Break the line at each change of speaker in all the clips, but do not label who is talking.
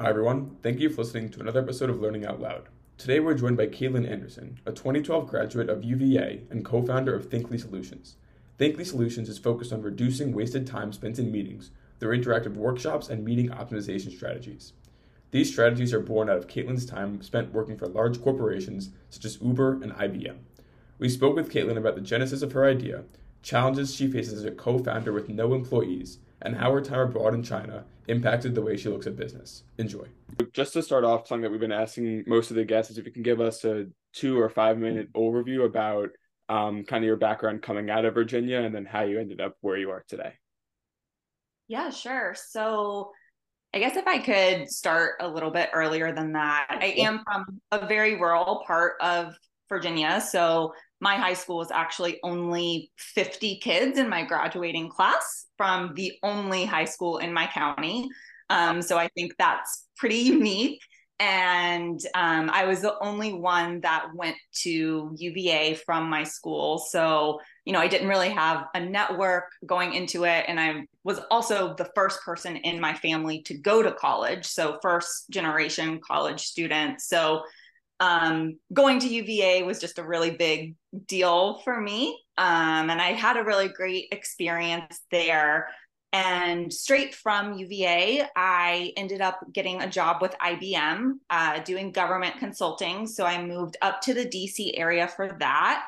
Hi, everyone. Thank you for listening to another episode of Learning Out Loud. Today, we're joined by Caitlin Anderson, a 2012 graduate of UVA and co founder of Thinkly Solutions. Thinkly Solutions is focused on reducing wasted time spent in meetings through interactive workshops and meeting optimization strategies. These strategies are born out of Caitlin's time spent working for large corporations such as Uber and IBM. We spoke with Caitlin about the genesis of her idea, challenges she faces as a co founder with no employees, and how her time abroad in China impacted the way she looks at business. Enjoy. Just to start off, something that we've been asking most of the guests is if you can give us a two or five minute overview about um, kind of your background coming out of Virginia and then how you ended up where you are today.
Yeah, sure. So I guess if I could start a little bit earlier than that, I am from a very rural part of Virginia. So my high school was actually only 50 kids in my graduating class from the only high school in my county. Um, so I think that's pretty unique. And um, I was the only one that went to UVA from my school. So, you know, I didn't really have a network going into it. And I was also the first person in my family to go to college. So, first generation college student. So, um, going to UVA was just a really big deal for me. Um, and I had a really great experience there. And straight from UVA, I ended up getting a job with IBM uh, doing government consulting. So I moved up to the DC area for that.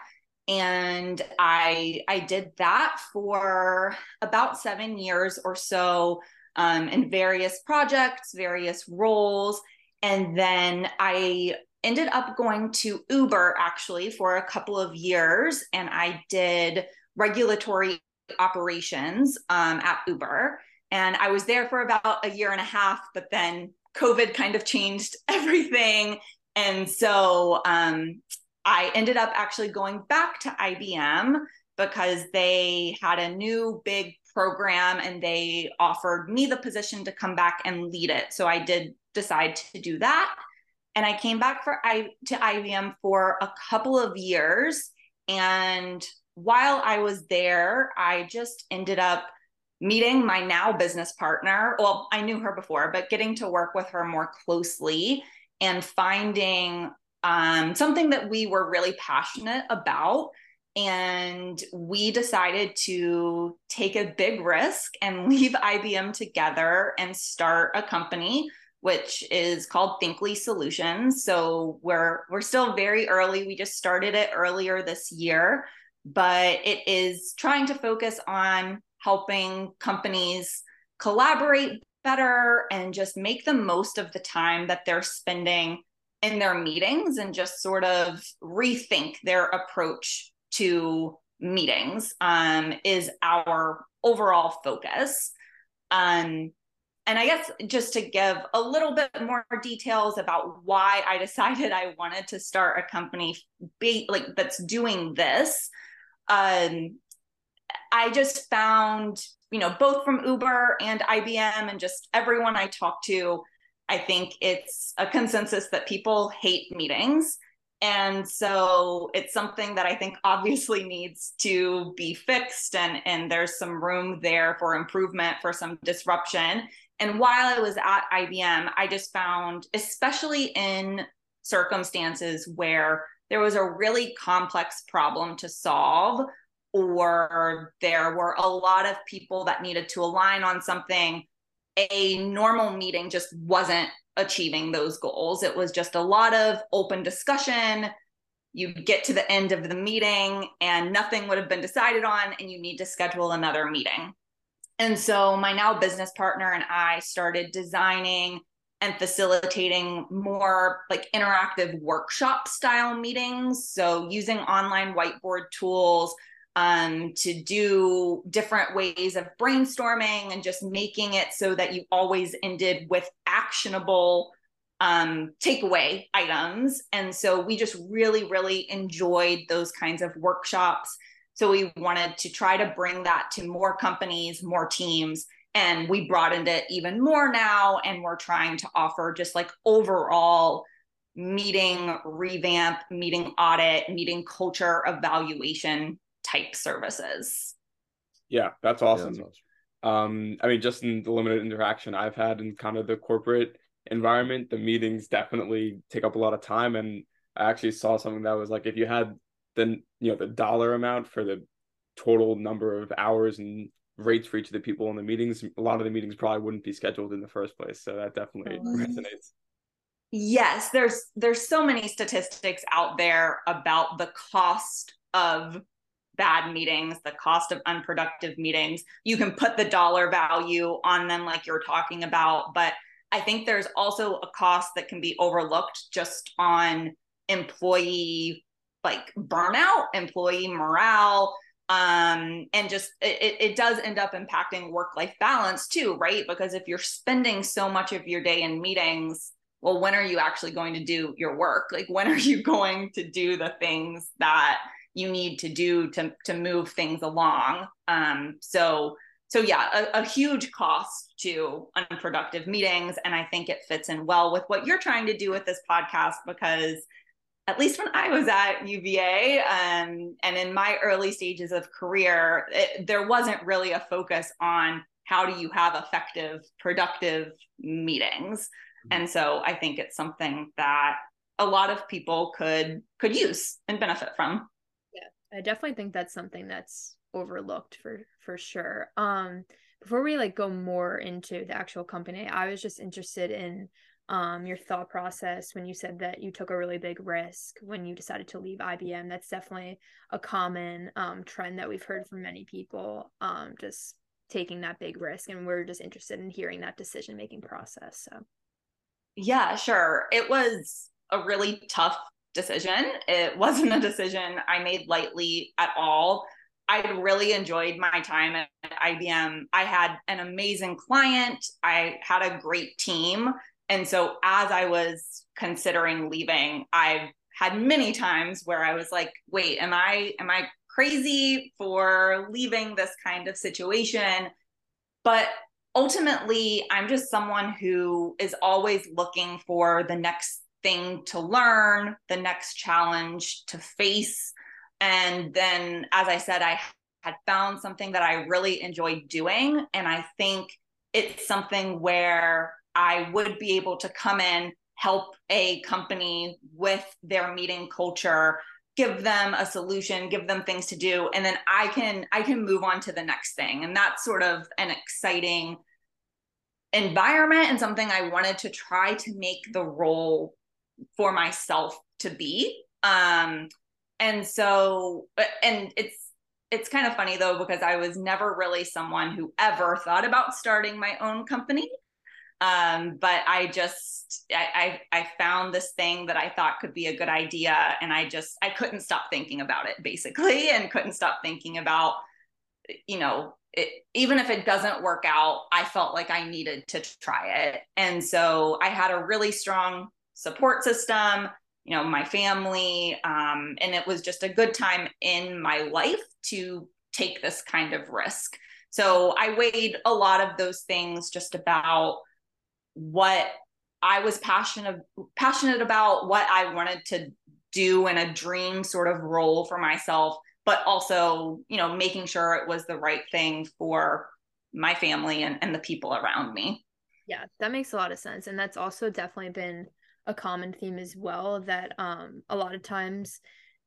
And I, I did that for about seven years or so um, in various projects, various roles. And then I ended up going to Uber actually for a couple of years, and I did regulatory operations um, at Uber. And I was there for about a year and a half, but then COVID kind of changed everything. And so um, I ended up actually going back to IBM because they had a new big program and they offered me the position to come back and lead it. So I did decide to do that and I came back for I to IBM for a couple of years. And while I was there, I just ended up meeting my now business partner. Well, I knew her before, but getting to work with her more closely and finding um, something that we were really passionate about. And we decided to take a big risk and leave IBM together and start a company which is called Thinkly Solutions. So we're we're still very early. We just started it earlier this year, but it is trying to focus on helping companies collaborate better and just make the most of the time that they're spending in their meetings and just sort of rethink their approach to meetings um, is our overall focus. Um, and I guess just to give a little bit more details about why I decided I wanted to start a company be, like that's doing this. Um, I just found, you know, both from Uber and IBM and just everyone I talked to, I think it's a consensus that people hate meetings. And so it's something that I think obviously needs to be fixed and, and there's some room there for improvement, for some disruption. And while I was at IBM, I just found, especially in circumstances where there was a really complex problem to solve, or there were a lot of people that needed to align on something, a normal meeting just wasn't achieving those goals. It was just a lot of open discussion. You get to the end of the meeting and nothing would have been decided on, and you need to schedule another meeting. And so my now business partner and I started designing and facilitating more like interactive workshop style meetings. So using online whiteboard tools um, to do different ways of brainstorming and just making it so that you always ended with actionable um, takeaway items. And so we just really, really enjoyed those kinds of workshops so we wanted to try to bring that to more companies, more teams. And we broadened it even more now. And we're trying to offer just like overall meeting revamp, meeting audit, meeting culture evaluation type services.
Yeah, that's awesome. Yeah, that's awesome. Um, I mean, just in the limited interaction I've had in kind of the corporate environment, the meetings definitely take up a lot of time. And I actually saw something that was like if you had the you know the dollar amount for the total number of hours and rates for each of the people in the meetings, a lot of the meetings probably wouldn't be scheduled in the first place. So that definitely mm-hmm. resonates.
Yes, there's there's so many statistics out there about the cost of bad meetings, the cost of unproductive meetings. You can put the dollar value on them like you're talking about, but I think there's also a cost that can be overlooked just on employee like burnout, employee morale, um, and just it, it does end up impacting work life balance too, right? Because if you're spending so much of your day in meetings, well, when are you actually going to do your work? Like, when are you going to do the things that you need to do to to move things along? Um, so so yeah, a, a, huge cost to unproductive meetings, and I think it fits in well with what you're trying to do with this podcast because at least when I was at UVA um, and in my early stages of career, it, there wasn't really a focus on how do you have effective, productive meetings. Mm-hmm. And so I think it's something that a lot of people could could use and benefit from.
Yeah, I definitely think that's something that's overlooked for for sure. Um, before we like go more into the actual company, I was just interested in um, your thought process when you said that you took a really big risk when you decided to leave IBM. That's definitely a common um, trend that we've heard from many people, um, just taking that big risk. And we're just interested in hearing that decision making process. So,
yeah, sure. It was a really tough decision. It wasn't a decision I made lightly at all. I really enjoyed my time at IBM. I had an amazing client. I had a great team. And so as I was considering leaving, I've had many times where I was like, wait, am I am I crazy for leaving this kind of situation? But ultimately, I'm just someone who is always looking for the next thing to learn, the next challenge to face. And then, as I said, I had found something that I really enjoyed doing. And I think it's something where I would be able to come in, help a company with their meeting culture, give them a solution, give them things to do, and then I can I can move on to the next thing. And that's sort of an exciting environment and something I wanted to try to make the role for myself to be. Um, and so and it's it's kind of funny though because I was never really someone who ever thought about starting my own company. Um, but I just I, I I found this thing that I thought could be a good idea, and I just I couldn't stop thinking about it basically, and couldn't stop thinking about you know it, even if it doesn't work out, I felt like I needed to try it, and so I had a really strong support system you know my family um, and it was just a good time in my life to take this kind of risk. So i weighed a lot of those things just about what I was passionate passionate about, what I wanted to do in a dream sort of role for myself, but also, you know, making sure it was the right thing for my family and, and the people around me.
Yeah, that makes a lot of sense. And that's also definitely been a common theme as well that um a lot of times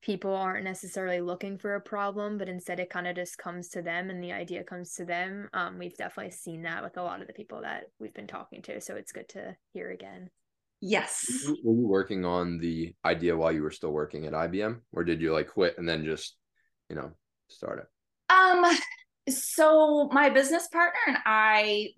people aren't necessarily looking for a problem, but instead it kind of just comes to them and the idea comes to them. Um, we've definitely seen that with a lot of the people that we've been talking to. So it's good to hear again.
Yes.
Were you working on the idea while you were still working at IBM, or did you like quit and then just, you know, start it?
Um, so my business partner and I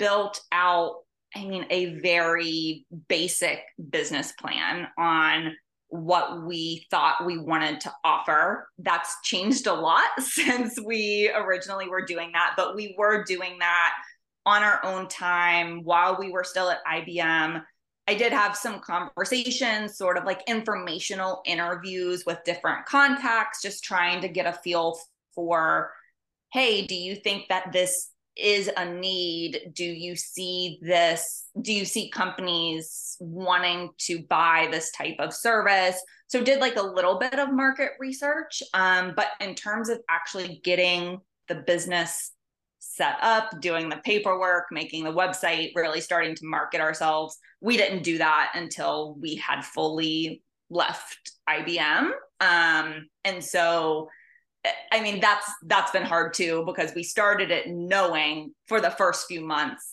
built out, I mean, a very basic business plan on what we thought we wanted to offer. That's changed a lot since we originally were doing that, but we were doing that on our own time while we were still at IBM. I did have some conversations, sort of like informational interviews with different contacts, just trying to get a feel for hey, do you think that this is a need do you see this do you see companies wanting to buy this type of service so did like a little bit of market research um, but in terms of actually getting the business set up, doing the paperwork, making the website, really starting to market ourselves. We didn't do that until we had fully left IBM. Um, and so I mean that's that's been hard too because we started it knowing for the first few months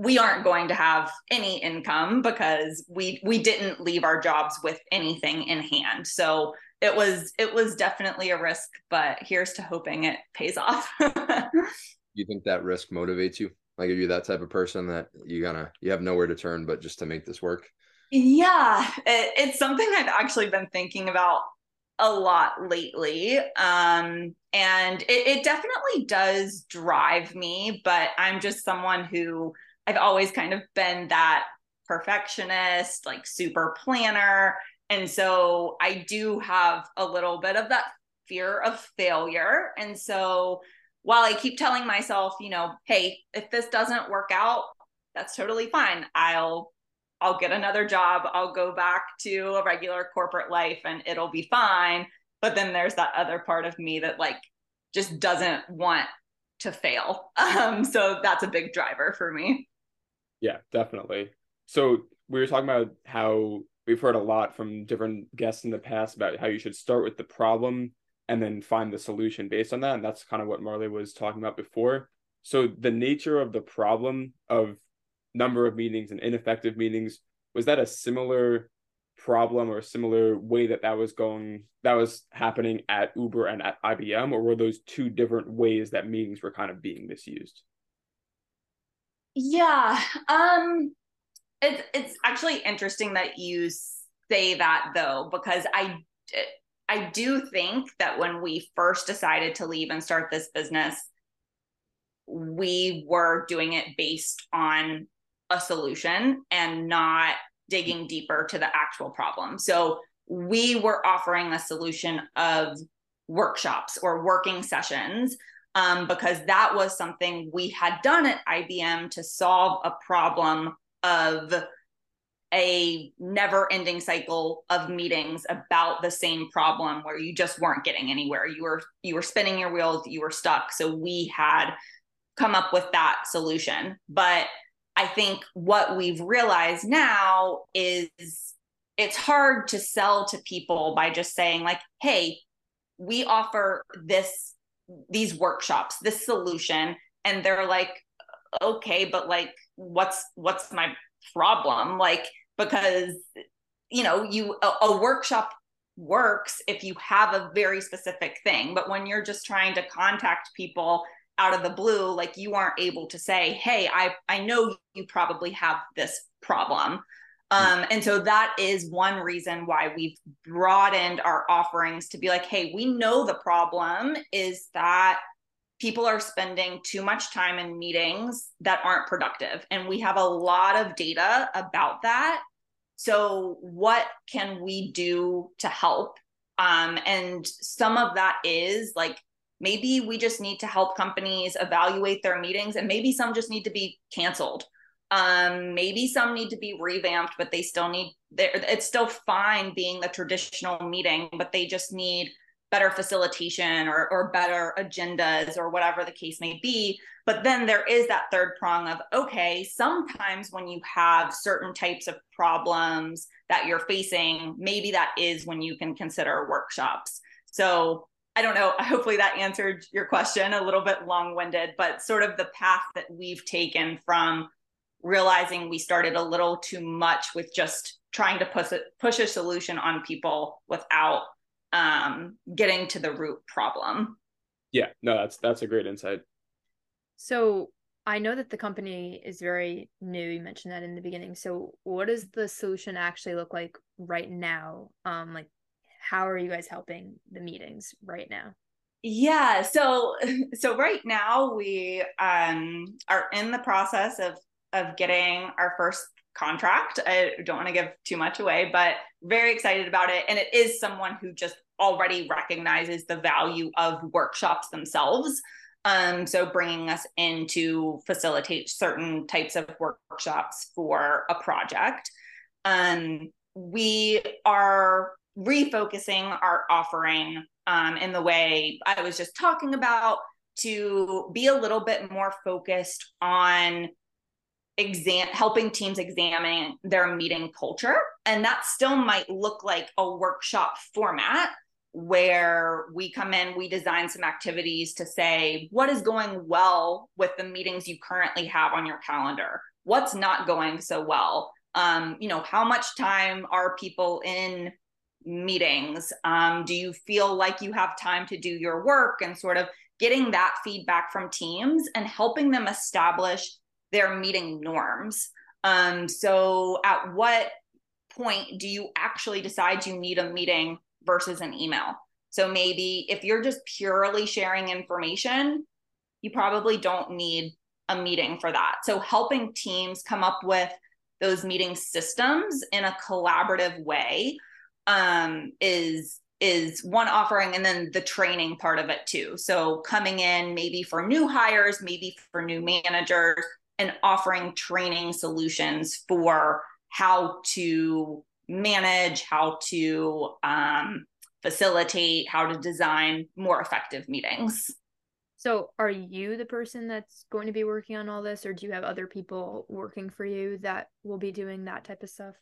we aren't going to have any income because we we didn't leave our jobs with anything in hand. So it was it was definitely a risk, but here's to hoping it pays off.
you think that risk motivates you? Like, are you that type of person that you gonna you have nowhere to turn but just to make this work?
Yeah, it, it's something I've actually been thinking about a lot lately. Um, and it, it definitely does drive me, but I'm just someone who I've always kind of been that perfectionist, like super planner. And so I do have a little bit of that fear of failure. And so while I keep telling myself, you know, hey, if this doesn't work out, that's totally fine. I'll I'll get another job. I'll go back to a regular corporate life and it'll be fine. But then there's that other part of me that like just doesn't want to fail. Um, so that's a big driver for me.
Yeah, definitely. So we were talking about how we've heard a lot from different guests in the past about how you should start with the problem and then find the solution based on that. And that's kind of what Marlee was talking about before. So the nature of the problem of number of meetings and ineffective meetings was that a similar problem or a similar way that that was going that was happening at Uber and at IBM or were those two different ways that meetings were kind of being misused?
Yeah. Um it's it's actually interesting that you say that though because I I do think that when we first decided to leave and start this business we were doing it based on a solution and not digging deeper to the actual problem. So we were offering a solution of workshops or working sessions um, because that was something we had done at IBM to solve a problem of a never ending cycle of meetings about the same problem where you just weren't getting anywhere. You were you were spinning your wheels you were stuck. So we had come up with that solution. But I think what we've realized now is it's hard to sell to people by just saying like, "Hey, we offer this these workshops, this solution." And they're like, "Okay, but like what's what's my problem?" Like because you know, you a, a workshop works if you have a very specific thing, but when you're just trying to contact people out of the blue like you aren't able to say hey i i know you probably have this problem um, and so that is one reason why we've broadened our offerings to be like hey we know the problem is that people are spending too much time in meetings that aren't productive and we have a lot of data about that. So what can we do to help? Um, and some of that is like maybe we just need to help companies evaluate their meetings and maybe some just need to be canceled um, maybe some need to be revamped but they still need it's still fine being the traditional meeting but they just need better facilitation or, or better agendas or whatever the case may be but then there is that third prong of okay sometimes when you have certain types of problems that you're facing maybe that is when you can consider workshops so I don't know. Hopefully that answered your question a little bit long winded, but sort of the path that we've taken from realizing we started a little too much with just trying to push a, push a solution on people without um, getting to the root problem.
Yeah, no, that's that's a great insight.
So I know that the company is very new. You mentioned that in the beginning. So what does the solution actually look like right now? Um, like how are you guys helping the meetings right now?
Yeah, so so right now we um are in the process of of getting our first contract. I don't want to give too much away, but very excited about it and it is someone who just already recognizes the value of workshops themselves. Um, so bringing us in to facilitate certain types of workshops for a project. Um, we are refocusing our offering um, in the way I was just talking about to be a little bit more focused on exam helping teams examine their meeting culture. And that still might look like a workshop format where we come in we design some activities to say what is going well with the meetings you currently have on your calendar? What's not going so well? Um, you know how much time are people in meetings? Um, do you feel like you have time to do your work? And sort of getting that feedback from teams and helping them establish their meeting norms. Um, so at what point do you actually decide you need a meeting versus an email? So maybe if you're just purely sharing information you probably don't need a meeting for that. So helping teams come up with those meeting systems in a collaborative way um, is is one offering and then the training part of it too. So coming in maybe for new hires maybe for new managers and offering training solutions for how to manage how to um, facilitate how to design more effective meetings
so, are you the person that's going to be working on all this, or do you have other people working for you that will be doing that type of stuff?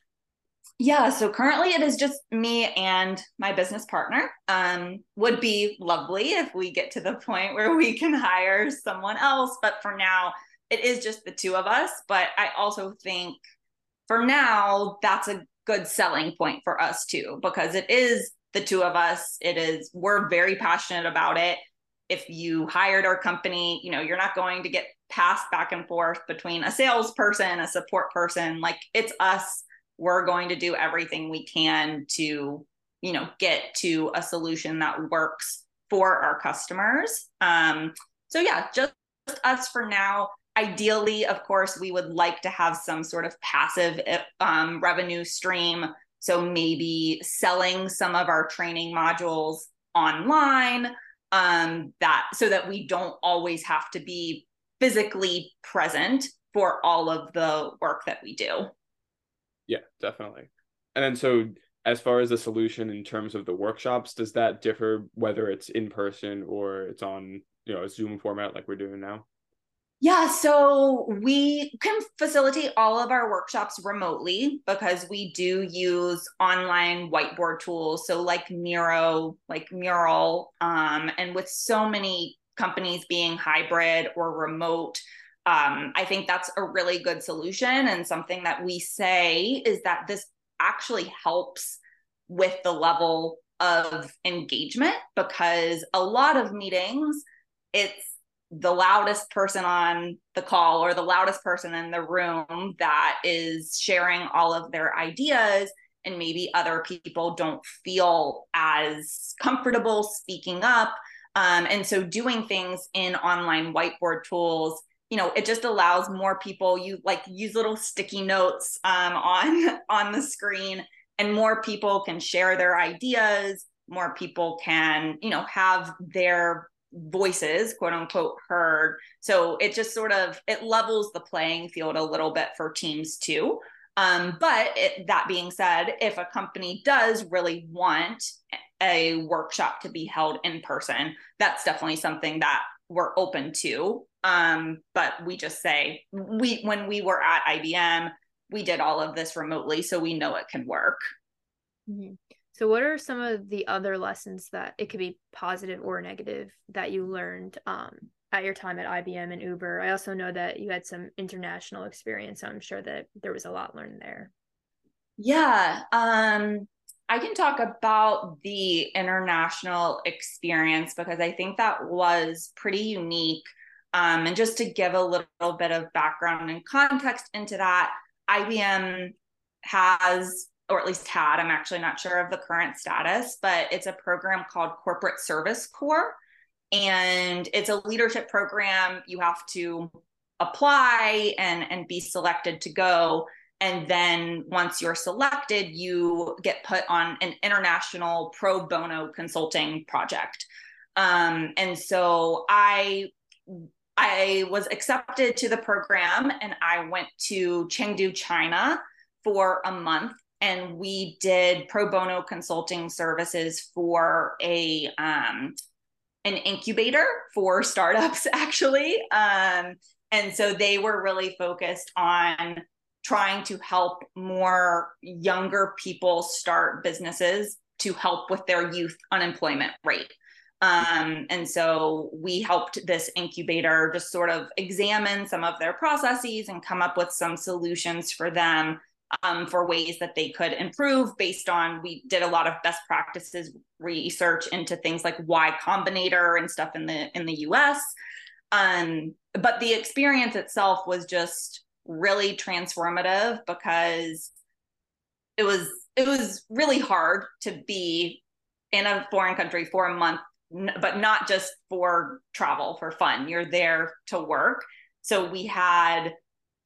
Yeah, so currently it is just me and my business partner. Um, would be lovely if we get to the point where we can hire someone else, but for now, it is just the two of us. But I also think for now, that's a good selling point for us too, because it is the two of us. It is, we're very passionate about it if you hired our company, you know, you're not going to get passed back and forth between a salesperson, a support person. Like it's us. We're going to do everything we can to, you know, get to a solution that works for our customers. Um, so yeah, just us for now. Ideally, of course, we would like to have some sort of passive um, revenue stream. So maybe selling some of our training modules online um, that so that we don't always have to be physically present for all of the work that we do.
Yeah, definitely. And then so as far as the solution in terms of the workshops, does that differ whether it's in person or it's on, you know, a Zoom format like we're doing now?
Yeah, so we can facilitate all of our workshops remotely because we do use online whiteboard tools. So, like Miro, like Mural, um, and with so many companies being hybrid or remote, um, I think that's a really good solution. And something that we say is that this actually helps with the level of engagement because a lot of meetings, it's the loudest person on the call or the loudest person in the room that is sharing all of their ideas and maybe other people don't feel as comfortable speaking up. Um, and so doing things in online whiteboard tools you know it just allows more people you like use little sticky notes um, on on the screen and more people can share their ideas more people can you know have their voices quote unquote heard. So it just sort of it levels the playing field a little bit for teams too. Um, but it, that being said if a company does really want a workshop to be held in person that's definitely something that we're open to. Um, but we just say we when we were at ibm we did all of this remotely so we know it can work.
Mm-hmm. So, what are some of the other lessons that it could be positive or negative that you learned um, at your time at IBM and Uber? I also know that you had some international experience, so I'm sure that there was a lot learned there.
Yeah, um, I can talk about the international experience because I think that was pretty unique. Um, and just to give a little bit of background and context into that, IBM has or at least had, I'm actually not sure of the current status, but it's a program called Corporate Service Corps. And it's a leadership program. You have to apply and, and be selected to go. And then once you're selected, you get put on an international pro bono consulting project. Um, and so I I was accepted to the program and I went to Chengdu, China for a month and we did pro bono consulting services for a um, an incubator for startups, actually. Um, and so they were really focused on trying to help more younger people start businesses to help with their youth unemployment rate. Um, and so we helped this incubator just sort of examine some of their processes and come up with some solutions for them um, for ways that they could improve based on we did a lot of best practices research into things like Y Combinator and stuff in the in the US. Um, but the experience itself was just really transformative because it was it was really hard to be in a foreign country for a month but not just for travel for fun you're there to work so we had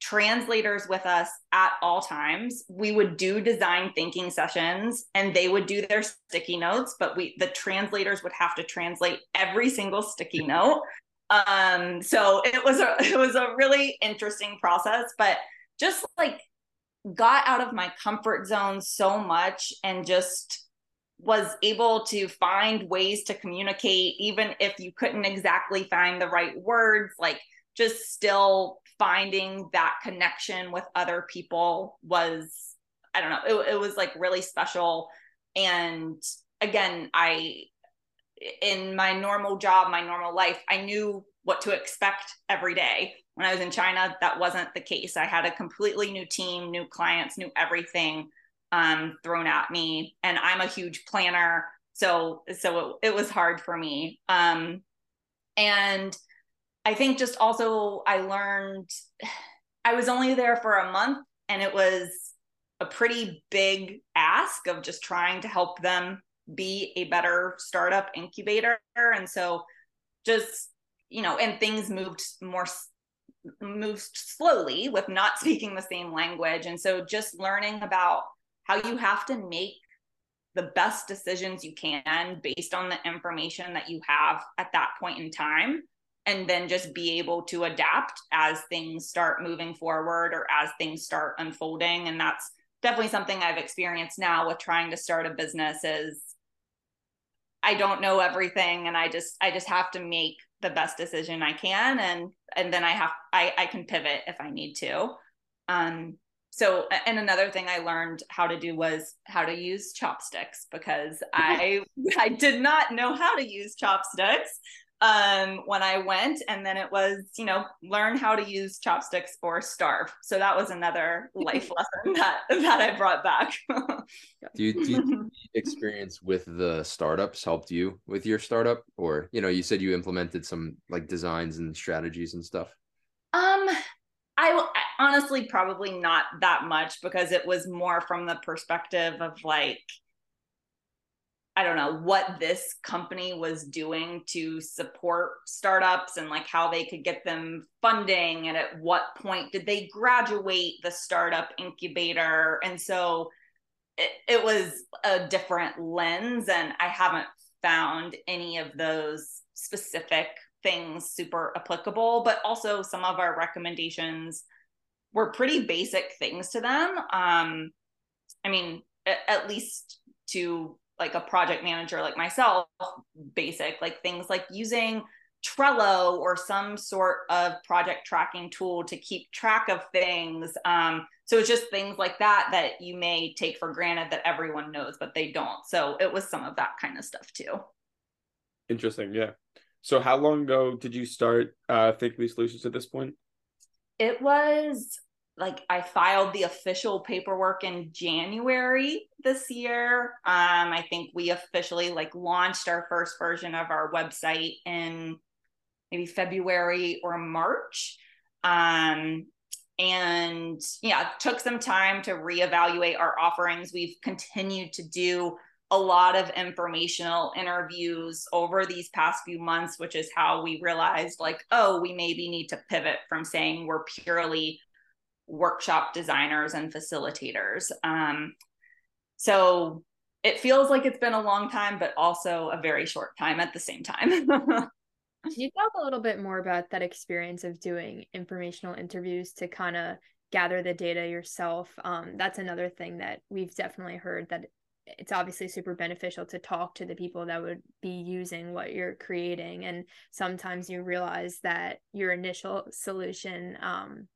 translators with us at all times. We would do design thinking sessions and they would do their sticky notes but we the translators would have to translate every single sticky note. Um so it was a it was a really interesting process but just like got out of my comfort zone so much and just was able to find ways to communicate even if you couldn't exactly find the right words like just still finding that connection with other people was i don't know it, it was like really special. And again i in my normal job my normal life i knew what to expect every day. When i was in china that wasn't the case. I had a completely new team new clients new everything um, thrown at me. And i'm a huge planner. So so it, it was hard for me. Um, and i think just also i learned i was only there for a month and it was a pretty big ask of just trying to help them be a better startup incubator. And so just you know and things moved more moved slowly with not speaking the same language. And so just learning about how you have to make the best decisions you can based on the information that you have at that point in time and then just be able to adapt as things start moving forward or as things start unfolding. And that's definitely something i've experienced now with trying to start a business is i don't know everything and i just i just have to make the best decision i can. And and then i have i i can pivot if i need to. Um so and another thing i learned how to do was how to use chopsticks because i i did not know how to use chopsticks um when i went and then it was you know learn how to use chopsticks or starve. So that was another life lesson that that i brought back.
Do you, do you experience with the startups helped you with your startup? Or you know you said you implemented some like designs and strategies and stuff.
Um I, honestly probably not that much because it was more from the perspective of like I don't know what this company was doing to support startups and like how they could get them funding and at what point did they graduate the startup incubator and so it, it was a different lens and I haven't found any of those specific things super applicable, but also some of our recommendations were pretty basic things to them. Um, I mean, at least to like a project manager like myself, basic, like things like using Trello or some sort of project tracking tool to keep track of things. Um, so it's just things like that that you may take for granted that everyone knows, but they don't. So it was some of that kind of stuff too.
Interesting. Yeah. So how long ago did you start uh Thinkly Solutions at this point?
It was like I filed the official paperwork in January this year. Um, I think we officially like launched our first version of our website in maybe February or March. Um, and yeah, took some time to reevaluate our offerings. We've continued to do a lot of informational interviews over these past few months, which is how we realized, like, oh, we maybe need to pivot from saying we're purely workshop designers and facilitators. Um, so it feels like it's been a long time, but also a very short time at the same time.
Can you talk a little bit more about that experience of doing informational interviews to kind of gather the data yourself? Um, that's another thing that we've definitely heard that it's obviously super beneficial to talk to the people that would be using what you're creating and sometimes you realize that your initial solution um,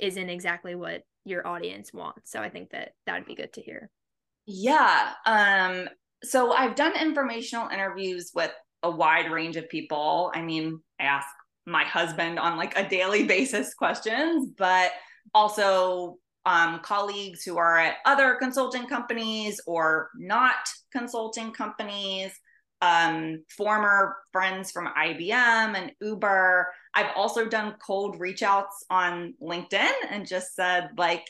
isn't exactly what your audience wants so i think that that'd be good to hear
yeah um so i've done informational interviews with a wide range of people i mean i ask my husband on like a daily basis questions but also um, colleagues who are at other consulting companies or not consulting companies, um, former friends from IBM and Uber. I've also done cold reach outs on LinkedIn and just said, like,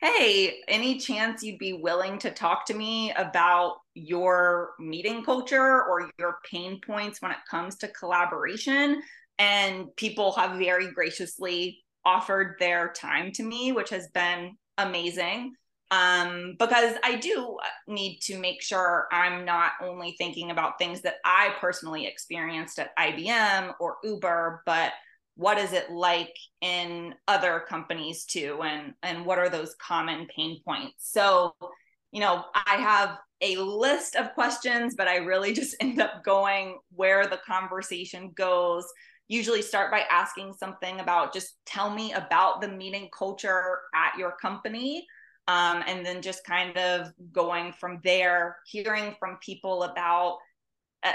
hey, any chance you'd be willing to talk to me about your meeting culture or your pain points when it comes to collaboration? And people have very graciously offered their time to me, which has been amazing. Um, because I do need to make sure I'm not only thinking about things that I personally experienced at IBM or Uber, but what is it like in other companies too? And and what are those common pain points? So you know i have a list of questions but i really just end up going where the conversation goes. Usually start by asking something about just tell me about the meeting culture at your company. Um, and then just kind of going from there hearing from people about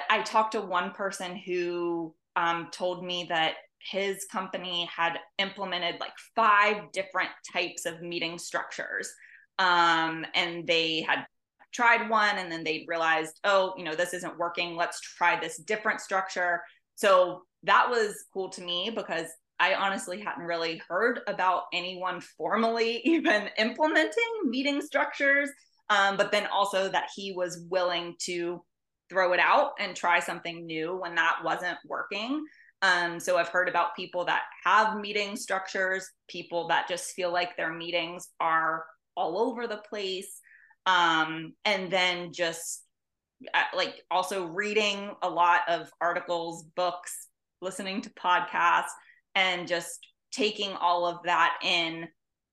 i talked to one person who um, told me that his company had implemented like five different types of meeting structures um, and they had tried one and then they realized oh you know this isn't working let's try this different structure so that was cool to me because I honestly hadn't really heard about anyone formally even implementing meeting structures. Um, but then also that he was willing to throw it out and try something new when that wasn't working. Um, so I've heard about people that have meeting structures, people that just feel like their meetings are all over the place. Um, and then just uh, like also reading a lot of articles, books, listening to podcasts, and just taking all of that in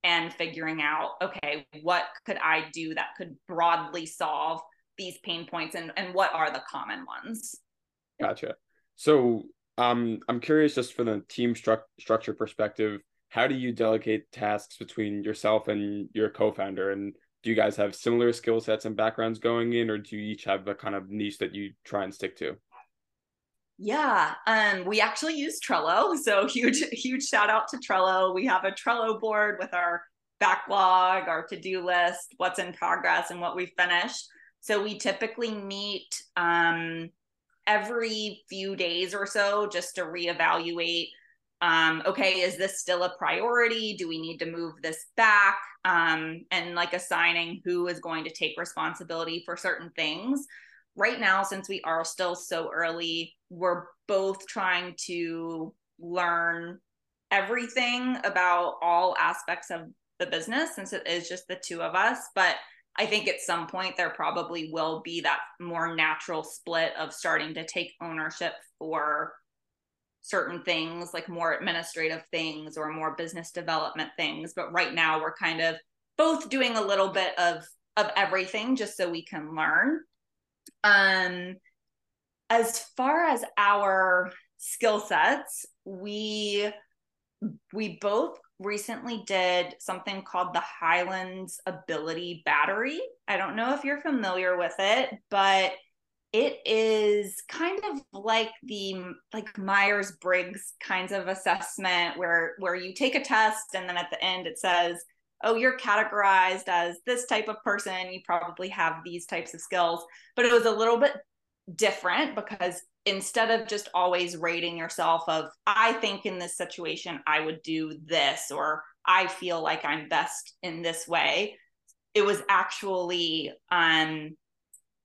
and figuring out, okay, what could I do that could broadly solve these pain points and, and what are the common ones?
Gotcha. So um, I'm curious just from the team stru- structure perspective, how do you delegate tasks between yourself and your co-founder? And do you guys have similar skill sets and backgrounds going in, or do you each have a kind of niche that you try and stick to?
Yeah, um, we actually use Trello. So huge, huge shout out to Trello. We have a Trello board with our backlog, our to-do list, what's in progress, and what we've finished. So we typically meet um, every few days or so just to reevaluate. Um, okay, is this still a priority? Do we need to move this back? Um, and like assigning who is going to take responsibility for certain things right now, since we are still so early, we're both trying to learn everything about all aspects of the business since it is just the two of us. But I think at some point there probably will be that more natural split of starting to take ownership for certain things, like more administrative things or more business development things. But right now we're kind of both doing a little bit of of everything just so we can learn. Um, as far as our skill sets, we we both recently did something called the Highlands Ability Battery. I don't know if you're familiar with it, but it is kind of like the like Myers-Briggs kinds of assessment where where you take a test and then at the end it says oh, you're categorized as this type of person. You probably have these types of skills. But it was a little bit different because instead of just always rating yourself of, I think in this situation, I would do this, or I feel like I'm best in this way, it was actually um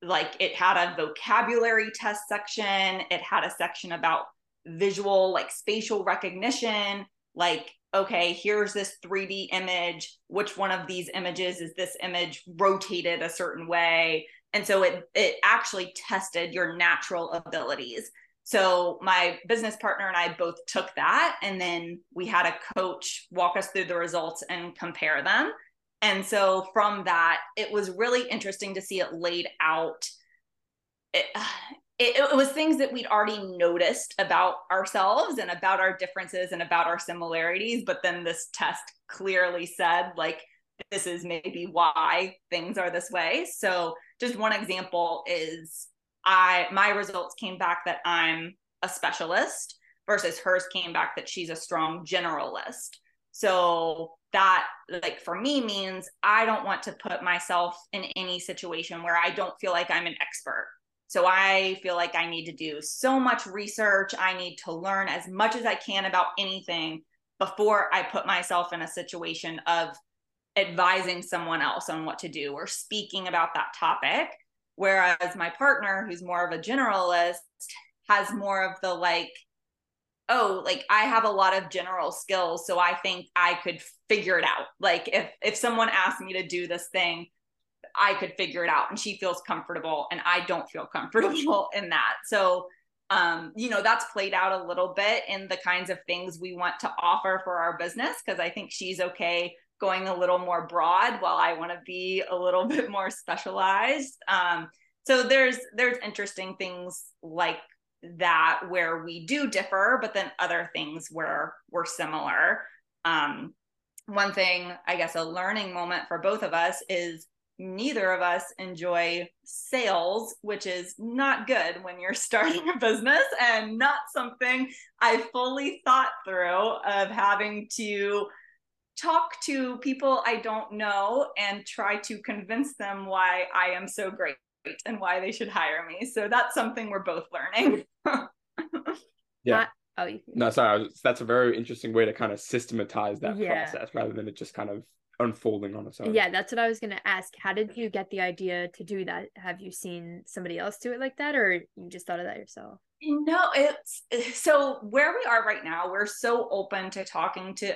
like it had a vocabulary test section it had a section about visual like spatial recognition like okay, here's this 3D image. Which one of these images is this image rotated a certain way? And so it it actually tested your natural abilities. So my business partner and I both took that and then we had a coach walk us through the results and compare them. And so from that, it was really interesting to see it laid out. It, it, it, was things that we'd already noticed about ourselves and about our differences and about our similarities. But then this test clearly said, like, this is maybe why things are this way. So just one example is I my results came back that I'm a specialist versus hers came back that she's a strong generalist. So that like for me means I don't want to put myself in any situation where I don't feel like I'm an expert. So I feel like I need to do so much research. I need to learn as much as I can about anything before I put myself in a situation of advising someone else on what to do or speaking about that topic. Whereas my partner, who's more of a generalist, has more of the like, oh, like I have a lot of general skills. So I think I could figure it out. Like if if someone asked me to do this thing, I could figure it out. And she feels comfortable and I don't feel comfortable in that. So um, you know, that's played out a little bit in the kinds of things we want to offer for our business because I think she's okay going a little more broad while I want to be a little bit more specialized. Um, so there's there's interesting things like that where we do differ, but then other things where we're similar. Um, one thing, I guess, a learning moment for both of us is neither of us enjoy sales, which is not good when you're starting a business and not something I fully thought through of having to talk to people I don't know and try to convince them why I am so great and why they should hire me. So that's something we're both learning.
yeah. oh, you no, sorry. Was, that's a very interesting way to kind of systematize that yeah. process rather than it just kind of unfolding on its own.
Yeah, that's what I was going to ask. How did you get the idea to do that? Have you seen somebody else do it like that, or you just thought of that yourself?
No, it's so where we are right now, we're so open to talking to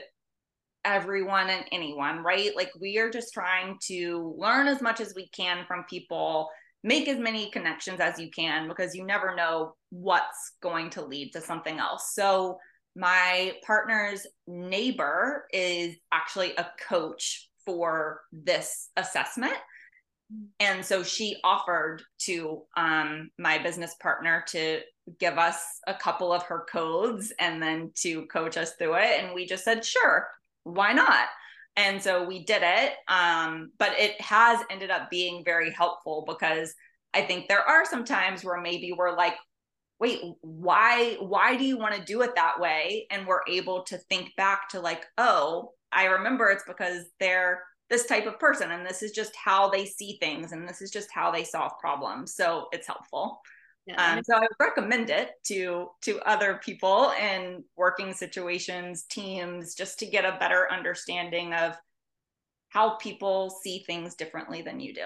everyone and anyone, right? Like we are just trying to learn as much as we can from people, make as many connections as you can because you never know what's going to lead to something else. So my partner's neighbor is actually a coach for this assessment. And so she offered to um, my business partner to give us a couple of her codes and then to coach us through it. And we just said, sure, why not? And so we did it. Um, but it has ended up being very helpful because I think there are some times where maybe we're like, wait, why, why do you want to do it that way? And we're able to think back to like, oh, I remember it's because they're this type of person and this is just how they see things and this is just how they solve problems. So it's helpful. Yeah. Um, so I would recommend it to to other people in working situations, teams, just to get a better understanding of how people see things differently than you do.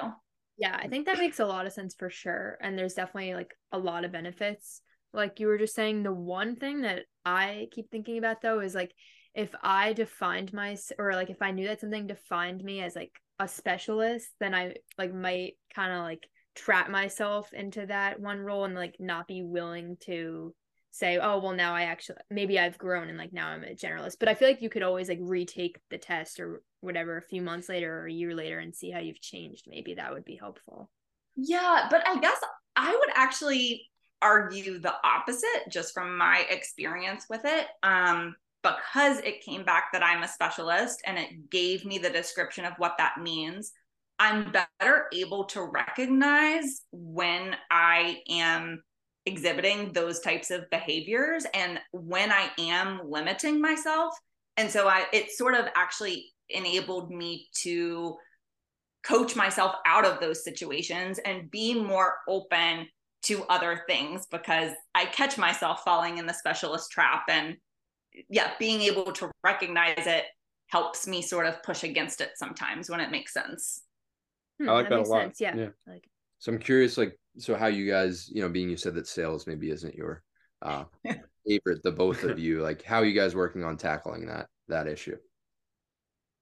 Yeah, I think that makes a lot of sense for sure. And there's definitely like a lot of benefits. Like you were just saying, the one thing that I keep thinking about though is like if I defined my or like if I knew that something defined me as like a specialist, then I like might kind of like trap myself into that one role and like not be willing to say oh well now i actually maybe i've grown and like now i'm a generalist but i feel like you could always like retake the test or whatever a few months later or a year later and see how you've changed. Maybe that would be helpful.
Yeah but i guess i would actually argue the opposite just from my experience with it um because it came back that i'm a specialist and it gave me the description of what that means I'm better able to recognize when I am exhibiting those types of behaviors and when I am limiting myself. And so I it sort of actually enabled me to coach myself out of those situations and be more open to other things because I catch myself falling in the specialist trap and yeah, being able to recognize it helps me sort of push against it sometimes when it makes sense.
Hmm, I like that, that a lot. Sense.
Yeah. yeah. Like
so I'm curious, like, so how you guys, you know, being you said that sales maybe isn't your uh favorite, the both of you, like how are you guys working on tackling that that issue?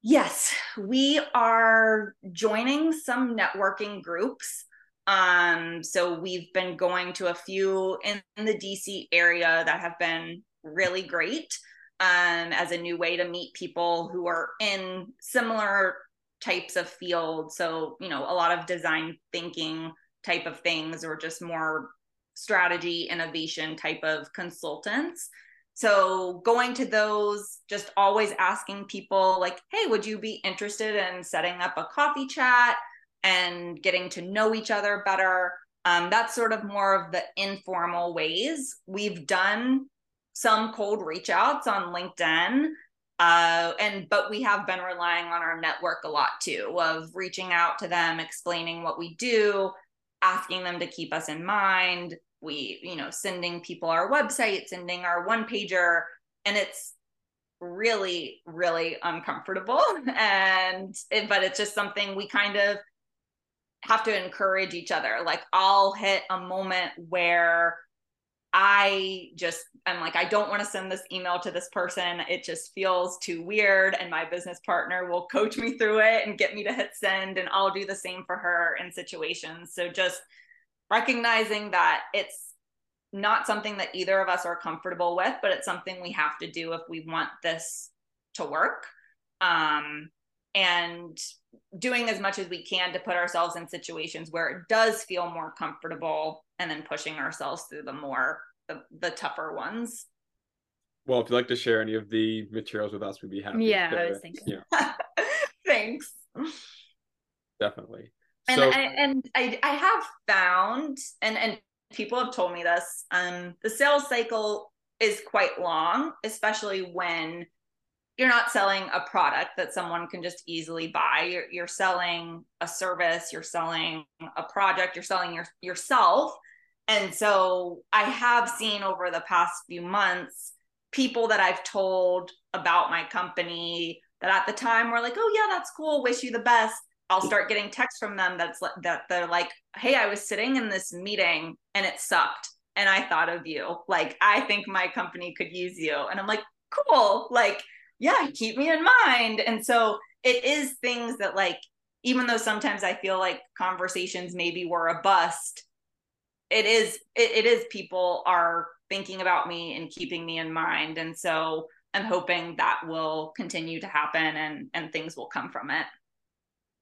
Yes, we are joining some networking groups. Um, so we've been going to a few in, in the DC area that have been really great um, as a new way to meet people who are in similar types of fields. So, you know, a lot of design thinking type of things or just more strategy innovation type of consultants. So, going to those, just always asking people, like, hey, would you be interested in setting up a coffee chat and getting to know each other better? Um, that's sort of more of the informal ways. We've done some cold reach outs on LinkedIn. Uh, and but we have been relying on our network a lot too of reaching out to them explaining what we do asking them to keep us in mind. We you know sending people our website sending our one pager and it's really really uncomfortable. And but it's just something we kind of have to encourage each other. Like i'll hit a moment where I just I'm like I don't want to send this email to this person. It just feels too weird and my business partner will coach me through it and get me to hit send and I'll do the same for her in situations. So just recognizing that it's not something that either of us are comfortable with, but it's something we have to do if we want this to work. Um and doing as much as we can to put ourselves in situations where it does feel more comfortable and then pushing ourselves through the more the, the tougher ones.
Well if you'd like to share any of the materials with us we'd be happy
yeah
to,
i was thinking.
yeah.
Thanks.
Definitely.
And so, I, and I, I have found and and people have told me this um the sales cycle is quite long especially when you're not selling a product that someone can just easily buy. You're, you're selling a service you're selling a project you're selling your, yourself. And so i have seen over the past few months people that i've told about my company that at the time were like oh yeah that's cool. Wish you the best. I'll start getting texts from them that's that they're like hey i was sitting in this meeting and it sucked and i thought of you. Like i think my company could use you. And i'm like cool. Like yeah, keep me in mind. And so it is things that like, even though sometimes I feel like conversations maybe were a bust, it is it, it is people are thinking about me and keeping me in mind. And so I'm hoping that will continue to happen and and things will come from it.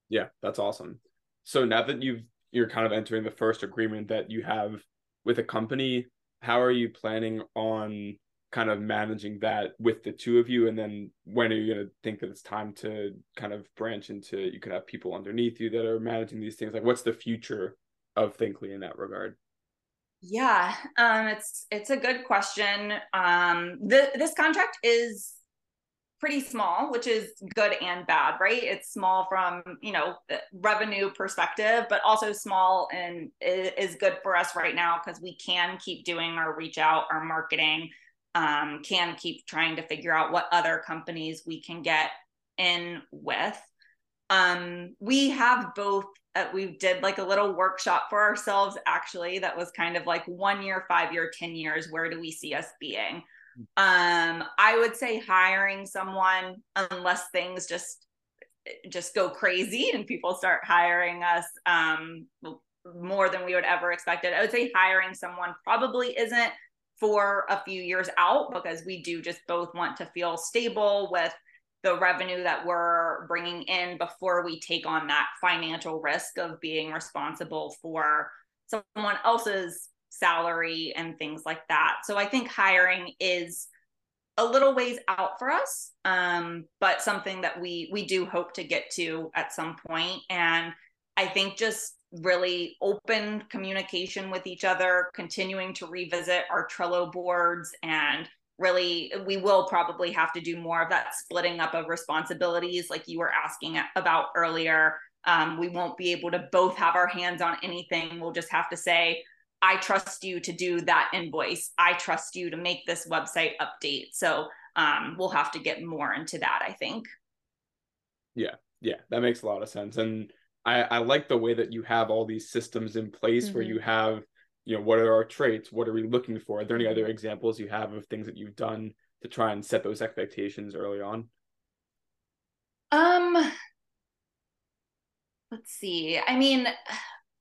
Yeah, that's awesome. So now that you've you're kind of entering the first agreement that you have with a company, how are you planning on kind of managing that with the two of you? And then when are you going to think that it's time to kind of branch into you could have people underneath you that are managing these things? Like what's the future of thinkly in that regard?
Yeah um it's it's a good question. Um the, this contract is pretty small which is good and bad right? It's small from you know revenue perspective but also small and is good for us right now because we can keep doing our reach out our marketing um, can keep trying to figure out what other companies we can get in with. Um, we have both. Uh, we did like a little workshop for ourselves actually that was kind of like one year, five year, ten years. Where do we see us being? Um, I would say hiring someone unless things just just go crazy and people start hiring us um, more than we would ever expected. I would say hiring someone probably isn't for a few years out because we do just both want to feel stable with the revenue that we're bringing in before we take on that financial risk of being responsible for someone else's salary and things like that. So I think hiring is a little ways out for us, um, but something that we we do hope to get to at some point. And I think just really open communication with each other, continuing to revisit our Trello boards and really we will probably have to do more of that splitting up of responsibilities like you were asking about earlier. Um, we won't be able to both have our hands on anything. We'll just have to say i trust you to do that invoice. I trust you to make this website update. So um, we'll have to get more into that i think.
Yeah yeah that makes a lot of sense. And I, I like the way that you have all these systems in place mm-hmm. where you have, you know, what are our traits? What are we looking for? Are there any other examples you have of things that you've done to try and set those expectations early on?
Um, let's see. I mean,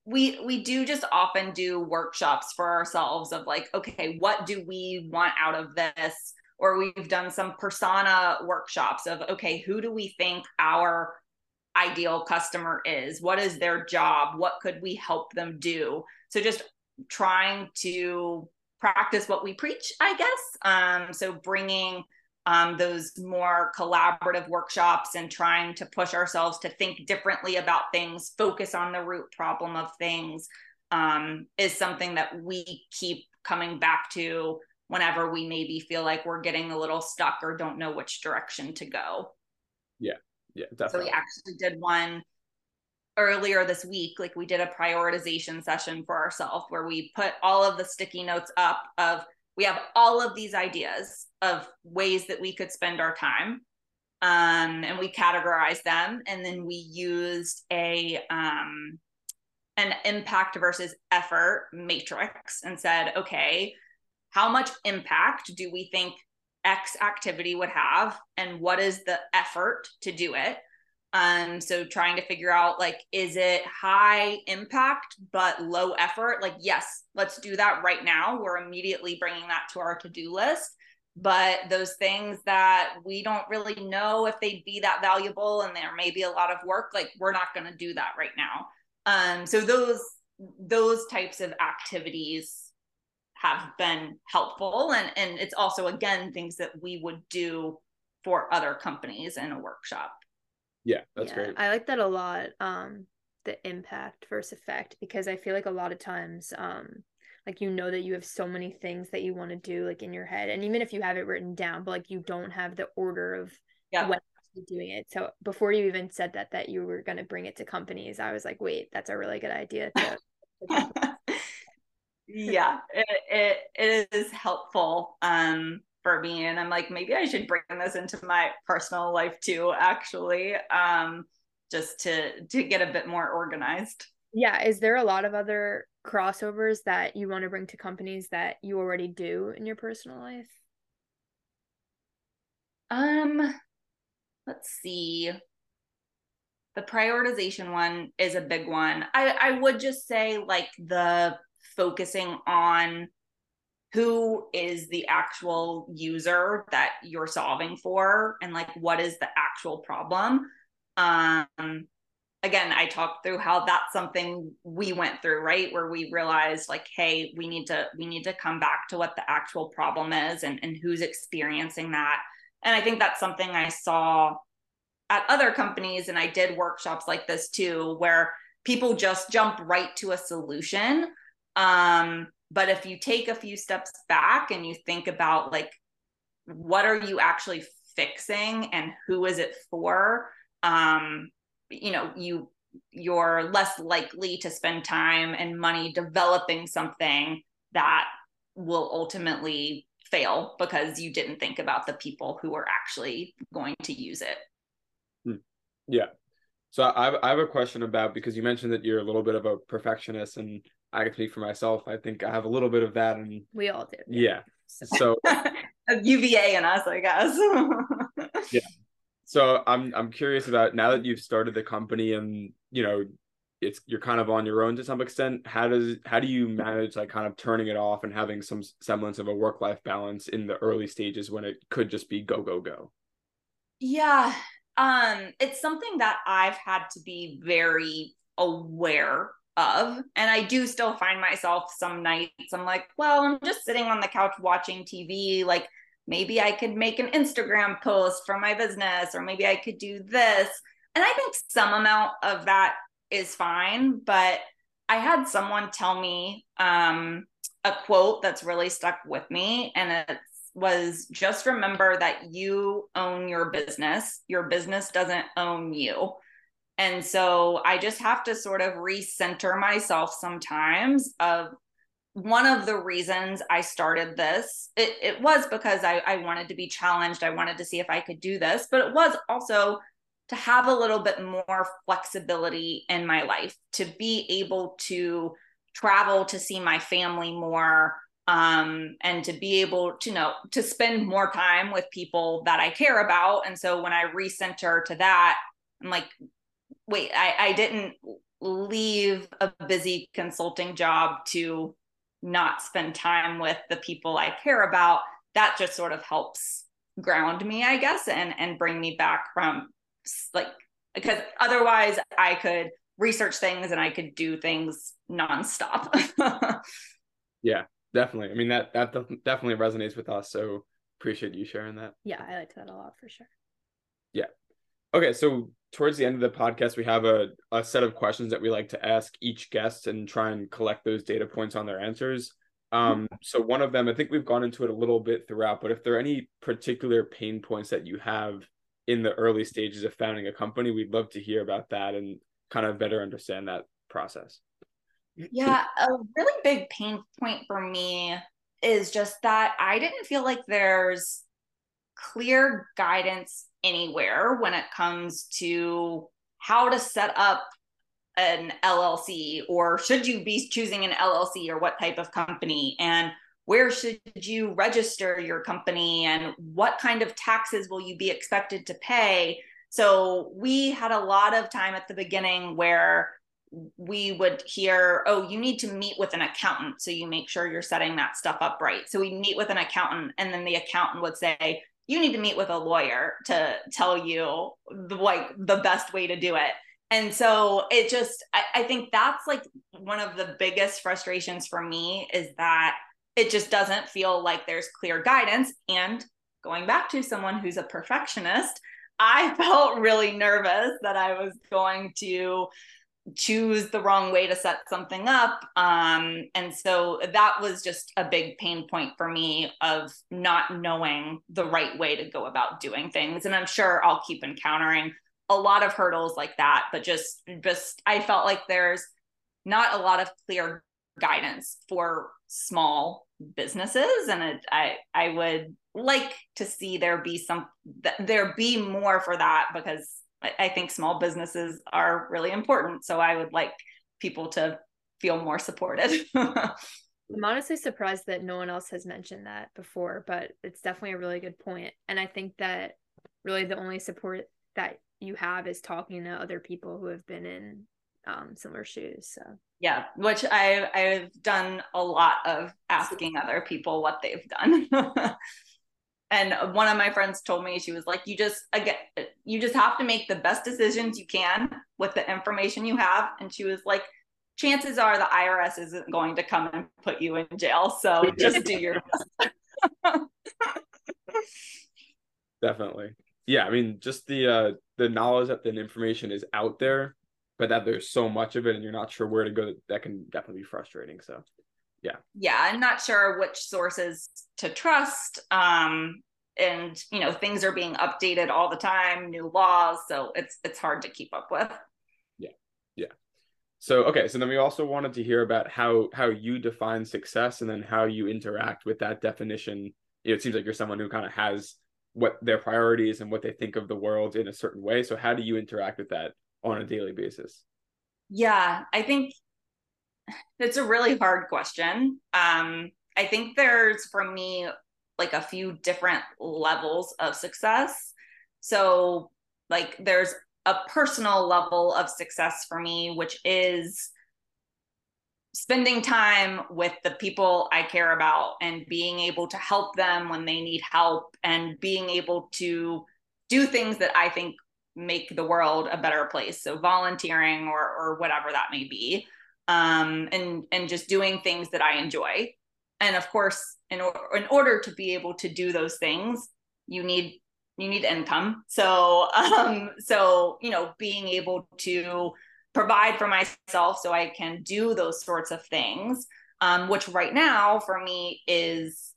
we we do just often do workshops for ourselves of like, okay, what do we want out of this? Or we've done some persona workshops of okay, who do we think our ideal customer is? What is their job? What could we help them do? So just trying to practice what we preach i guess. Um, so bringing um, those more collaborative workshops and trying to push ourselves to think differently about things focus on the root problem of things um, is something that we keep coming back to whenever we maybe feel like we're getting a little stuck or don't know which direction to go.
Yeah, yeah, definitely.
So we actually did one earlier this week. Like we did a prioritization session for ourselves where we put all of the sticky notes up of we have all of these ideas of ways that we could spend our time. Um, and we categorized them and then we used a um, an impact versus effort matrix and said, okay, how much impact do we think X activity would have? And what is the effort to do it? Um, so trying to figure out like, is it high impact but low effort? Like, yes, let's do that right now. We're immediately bringing that to our to do list. But those things that we don't really know if they'd be that valuable and there may be a lot of work, like, we're not going to do that right now. Um, so those those types of activities have been helpful, and and it's also again things that we would do for other companies in a workshop.
Yeah, that's yeah, great.
I like that a lot. Um, the impact versus effect because I feel like a lot of times, um, like you know that you have so many things that you want to do like in your head, and even if you have it written down, but like you don't have the order of yeah. when doing it. So before you even said that that you were going to bring it to companies, I was like, wait, that's a really good idea. To,
yeah, it, it, it is helpful um, for me, and I'm like, maybe I should bring this into my personal life too. Actually, um, just to to get a bit more organized.
Yeah, is there a lot of other crossovers that you want to bring to companies that you already do in your personal life?
Um, let's see the prioritization one is a big one i i would just say like the focusing on who is the actual user that you're solving for and like what is the actual problem um again i talked through how that's something we went through right where we realized like hey we need to we need to come back to what the actual problem is and and who's experiencing that and I think that's something I saw at other companies. And I did workshops like this too, where people just jump right to a solution. Um, but if you take a few steps back and you think about like, what are you actually fixing and who is it for? Um, you know, you you're less likely to spend time and money developing something that will ultimately fail because you didn't think about the people who are actually going to use it.
Hmm. Yeah. So I have, I have a question about because you mentioned that you're a little bit of a perfectionist, and I can speak for myself. I think I have a little bit of that, and
we all do.
Yeah. So
UVA and us, I guess.
yeah. So I'm I'm curious about now that you've started the company and you know it's you're kind of on your own to some extent how does how do you manage like kind of turning it off and having some semblance of a work life balance in the early stages when it could just be go go go
yeah um it's something that i've had to be very aware of and i do still find myself some nights i'm like well i'm just sitting on the couch watching tv like maybe i could make an instagram post for my business or maybe i could do this and i think some amount of that is fine. But I had someone tell me um, a quote that's really stuck with me, and it was just remember that you own your business, your business doesn't own you. And so I just have to sort of recenter myself sometimes of one of the reasons I started this, it, it was because I, I wanted to be challenged. I wanted to see if I could do this, but it was also to have a little bit more flexibility in my life, to be able to travel to see my family more um, and to be able to you know to spend more time with people that I care about. And so when I recenter to that, I'm like, wait, I, I didn't leave a busy consulting job to not spend time with the people I care about. That just sort of helps ground me, I guess, and and bring me back from like because otherwise I could research things and I could do things nonstop.
yeah, definitely. I mean that that definitely resonates with us. So appreciate you sharing that.
Yeah, I like that a lot for sure.
Yeah. Okay, so towards the end of the podcast, we have a, a set of questions that we like to ask each guest and try and collect those data points on their answers. Um, so one of them, I think we've gone into it a little bit throughout, but if there are any particular pain points that you have in the early stages of founding a company, we'd love to hear about that and kind of better understand that process.
Yeah, a really big pain point for me is just that I didn't feel like there's clear guidance anywhere when it comes to how to set up an LLC or should you be choosing an LLC or what type of company? And where should you register your company? And what kind of taxes will you be expected to pay? So we had a lot of time at the beginning where we would hear oh you need to meet with an accountant. So you make sure you're setting that stuff up right. So we meet with an accountant and then the accountant would say you need to meet with a lawyer to tell you the like the best way to do it. And so it just I, I, think that's like one of the biggest frustrations for me is that it just doesn't feel like there's clear guidance. And going back to someone who's a perfectionist i felt really nervous that i was going to choose the wrong way to set something up. Um, and so that was just a big pain point for me of not knowing the right way to go about doing things. And i'm sure i'll keep encountering a lot of hurdles like that but just just i felt like there's not a lot of clear guidance for small businesses. And it, i i would like to see there be some there be more for that because I think small businesses are really important. So I would like people to feel more supported.
I'm honestly surprised that no one else has mentioned that before, but it's definitely a really good point. And I think that really the only support that you have is talking to other people who have been in um, similar shoes. So
yeah, which I I've done a lot of asking other people what they've done. and one of my friends told me she was like you just again you just have to make the best decisions you can with the information you have. And she was like chances are the irs isn't going to come and put you in jail so just do your best.
Definitely. Yeah i mean just the uh the knowledge that the information is out there but that there's so much of it and you're not sure where to go that can definitely be frustrating so yeah.
Yeah i'm not sure which sources to trust um and you know things are being updated all the time new laws so it's it's hard to keep up with.
Yeah yeah. So okay so then we also wanted to hear about how how you define success and then how you interact with that definition. You know, it seems like you're someone who kind of has what their priorities and what they think of the world in a certain way so how do you interact with that on a daily basis?
Yeah i think it's a really hard question um i think there's for me like a few different levels of success. So, like, there's a personal level of success for me, which is spending time with the people I care about and being able to help them when they need help and being able to do things that I think make the world a better place. So volunteering or or whatever that may be. Um, and and just doing things that I enjoy. And of course in, or- in order to be able to do those things you need you need income. So um so you know being able to provide for myself so i can do those sorts of things um which right now for me is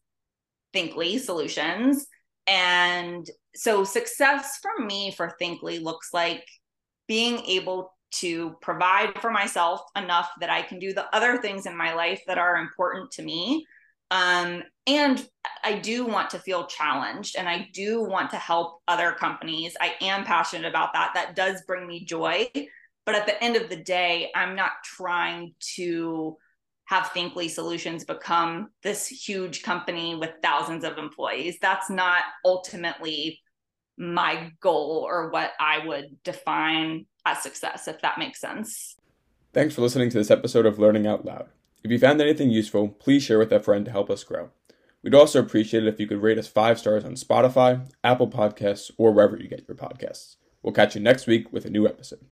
thinkly solutions. And so success for me for thinkly looks like being able to provide for myself enough that I can do the other things in my life that are important to me. Um, and I do want to feel challenged and I do want to help other companies. I am passionate about that. That does bring me joy. But at the end of the day, I'm not trying to have Thinkly Solutions become this huge company with thousands of employees. That's not ultimately my goal or what I would define as success, if that makes sense.
Thanks for listening to this episode of Learning Out Loud. If you found anything useful, please share with a friend to help us grow. We'd also appreciate it if you could rate us five stars on Spotify, Apple Podcasts, or wherever you get your podcasts. We'll catch you next week with a new episode.